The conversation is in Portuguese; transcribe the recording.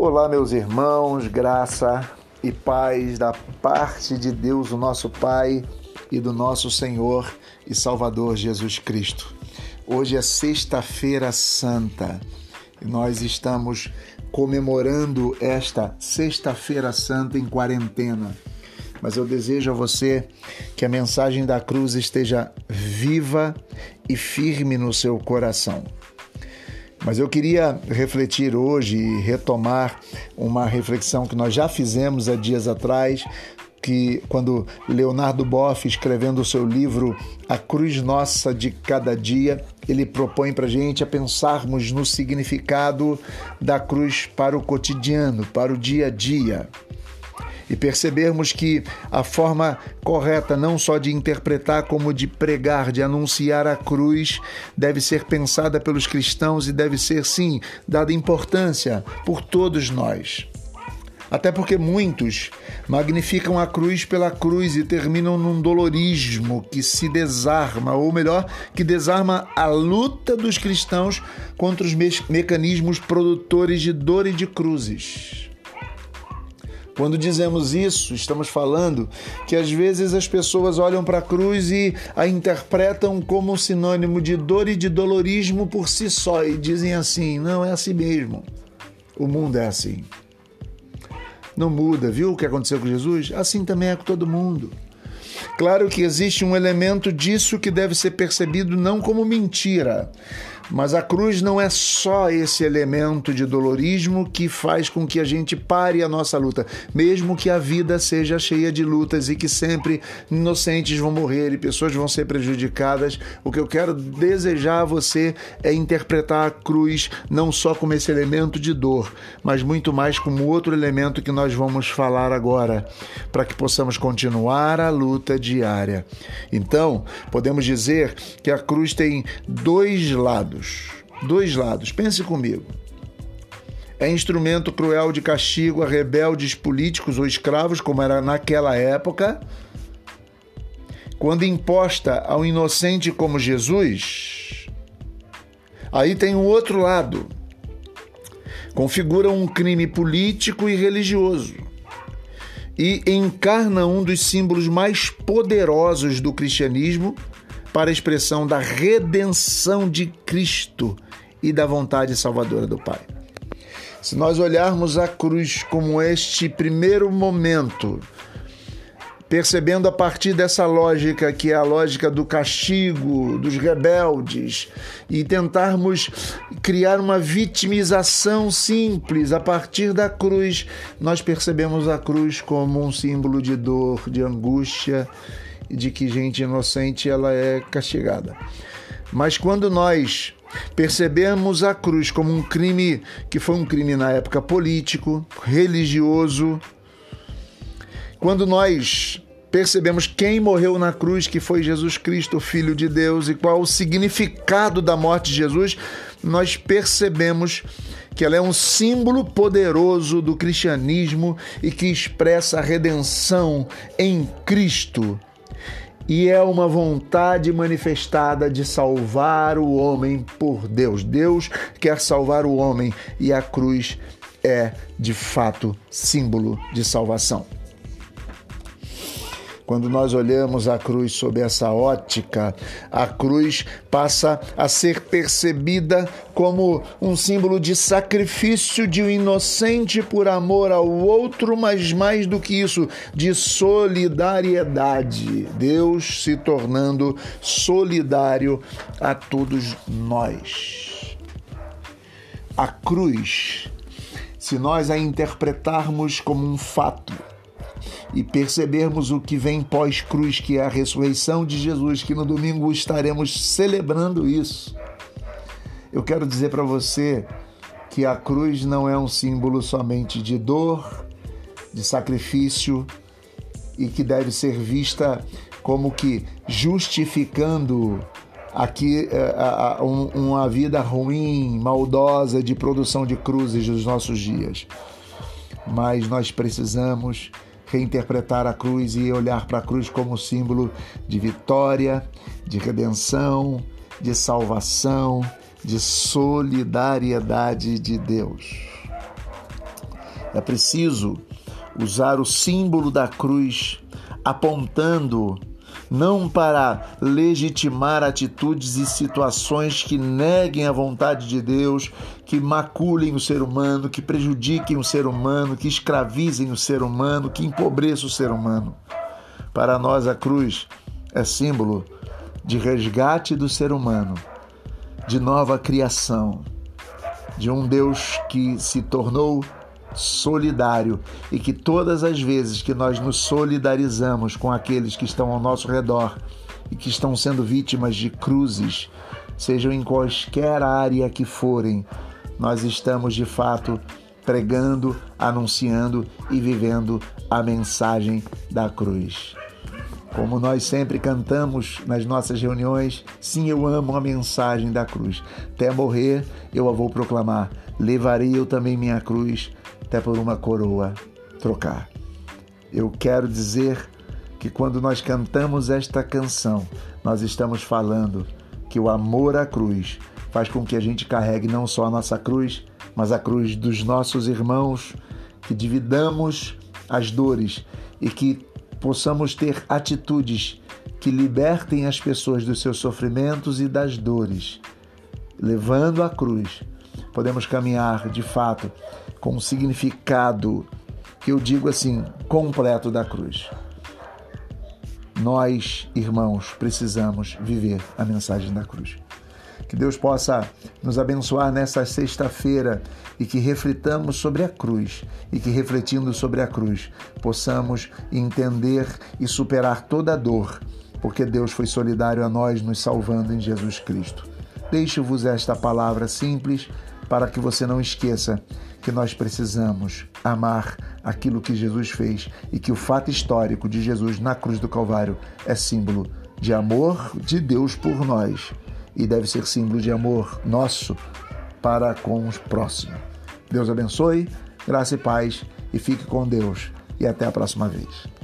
Olá, meus irmãos, graça e paz da parte de Deus, o nosso Pai, e do nosso Senhor e Salvador Jesus Cristo. Hoje é Sexta-feira Santa e nós estamos comemorando esta Sexta-feira Santa em quarentena. Mas eu desejo a você que a mensagem da cruz esteja viva e firme no seu coração. Mas eu queria refletir hoje e retomar uma reflexão que nós já fizemos há dias atrás, que quando Leonardo Boff, escrevendo o seu livro A Cruz Nossa de Cada Dia, ele propõe para gente a pensarmos no significado da cruz para o cotidiano, para o dia a dia e percebermos que a forma correta não só de interpretar como de pregar, de anunciar a cruz, deve ser pensada pelos cristãos e deve ser sim dada importância por todos nós. Até porque muitos magnificam a cruz pela cruz e terminam num dolorismo que se desarma, ou melhor, que desarma a luta dos cristãos contra os me mecanismos produtores de dor e de cruzes. Quando dizemos isso, estamos falando que às vezes as pessoas olham para a cruz e a interpretam como sinônimo de dor e de dolorismo por si só e dizem assim: não é assim mesmo. O mundo é assim. Não muda, viu o que aconteceu com Jesus? Assim também é com todo mundo. Claro que existe um elemento disso que deve ser percebido não como mentira, mas a cruz não é só esse elemento de dolorismo que faz com que a gente pare a nossa luta, mesmo que a vida seja cheia de lutas e que sempre inocentes vão morrer e pessoas vão ser prejudicadas. O que eu quero desejar a você é interpretar a cruz não só como esse elemento de dor, mas muito mais como outro elemento que nós vamos falar agora, para que possamos continuar a luta diária. Então, podemos dizer que a cruz tem dois lados lados. Dois lados. Pense comigo. É instrumento cruel de castigo a rebeldes políticos ou escravos, como era naquela época. Quando imposta ao inocente como Jesus, aí tem o outro lado. Configura um crime político e religioso e encarna um dos símbolos mais poderosos do cristianismo para a expressão da redenção de Cristo e da vontade salvadora do Pai. Se nós olharmos a cruz como este primeiro momento, percebendo a partir dessa lógica que é a lógica do castigo, dos rebeldes, e tentarmos criar uma vitimização simples a partir da cruz, nós percebemos a cruz como um símbolo de dor, de angústia de que gente inocente ela é castigada. Mas quando nós percebemos a cruz como um crime que foi um crime na época político, religioso, quando nós percebemos quem morreu na cruz, que foi Jesus Cristo, Filho de Deus, e qual o significado da morte de Jesus, nós percebemos que ela é um símbolo poderoso do cristianismo e que expressa a redenção em Cristo e é uma vontade manifestada de salvar o homem por Deus. Deus quer salvar o homem e a cruz é, de fato, símbolo de salvação. Quando nós olhamos a cruz sob essa ótica, a cruz passa a ser percebida como um símbolo de sacrifício de um inocente por amor ao outro, mas mais do que isso, de solidariedade. Deus se tornando solidário a todos nós. A cruz, se nós a interpretarmos como um fato, e percebermos o que vem pós-cruz, que é a ressurreição de Jesus, que no domingo estaremos celebrando isso. Eu quero dizer para você que a cruz não é um símbolo somente de dor, de sacrifício e que deve ser vista como que justificando aqui é, uma vida ruim, maldosa de produção de cruzes dos nossos dias. Mas nós precisamos reinterpretar a cruz e olhar para a cruz como símbolo de vitória, de redenção, de salvação, de solidariedade de Deus. É preciso usar o símbolo da cruz apontando não para legitimar atitudes e situações que neguem a vontade de Deus, que maculem o ser humano, que prejudiquem o ser humano, que escravizem o ser humano, que empobreçam o ser humano. Para nós, a cruz é símbolo de resgate do ser humano, de nova criação, de um Deus que se tornou solidário e que todas as vezes que nós nos solidarizamos com aqueles que estão ao nosso redor e que estão sendo vítimas de cruzes, sejam em qualquer área que forem, nós estamos de fato pregando, anunciando e vivendo a mensagem da cruz. Como nós sempre cantamos nas nossas reuniões, sim, eu amo a mensagem da cruz. Até morrer eu a vou proclamar. Levarei eu também minha cruz até por uma coroa trocar. Eu quero dizer que quando nós cantamos esta canção, nós estamos falando que o amor à cruz faz com que a gente carregue não só a nossa cruz, mas a cruz dos nossos irmãos, que dividamos as dores e que possamos ter atitudes que libertem as pessoas dos seus sofrimentos e das dores. Levando a cruz, podemos caminhar de fato com o significado que eu digo assim, completo da cruz. Nós, irmãos, precisamos viver a mensagem da cruz. Que Deus possa nos abençoar nessa sexta-feira e que reflitamos sobre a cruz e que, refletindo sobre a cruz, possamos entender e superar toda dor, porque Deus foi solidário a nós, nos salvando em Jesus Cristo. Deixo-vos esta palavra simples para que você não esqueça que nós precisamos amar aquilo que Jesus fez e que o fato histórico de Jesus na cruz do Calvário é símbolo de amor de Deus por nós e deve ser símbolo de amor nosso para com os próximos. Deus abençoe, graça e paz e fique com Deus e até a próxima vez.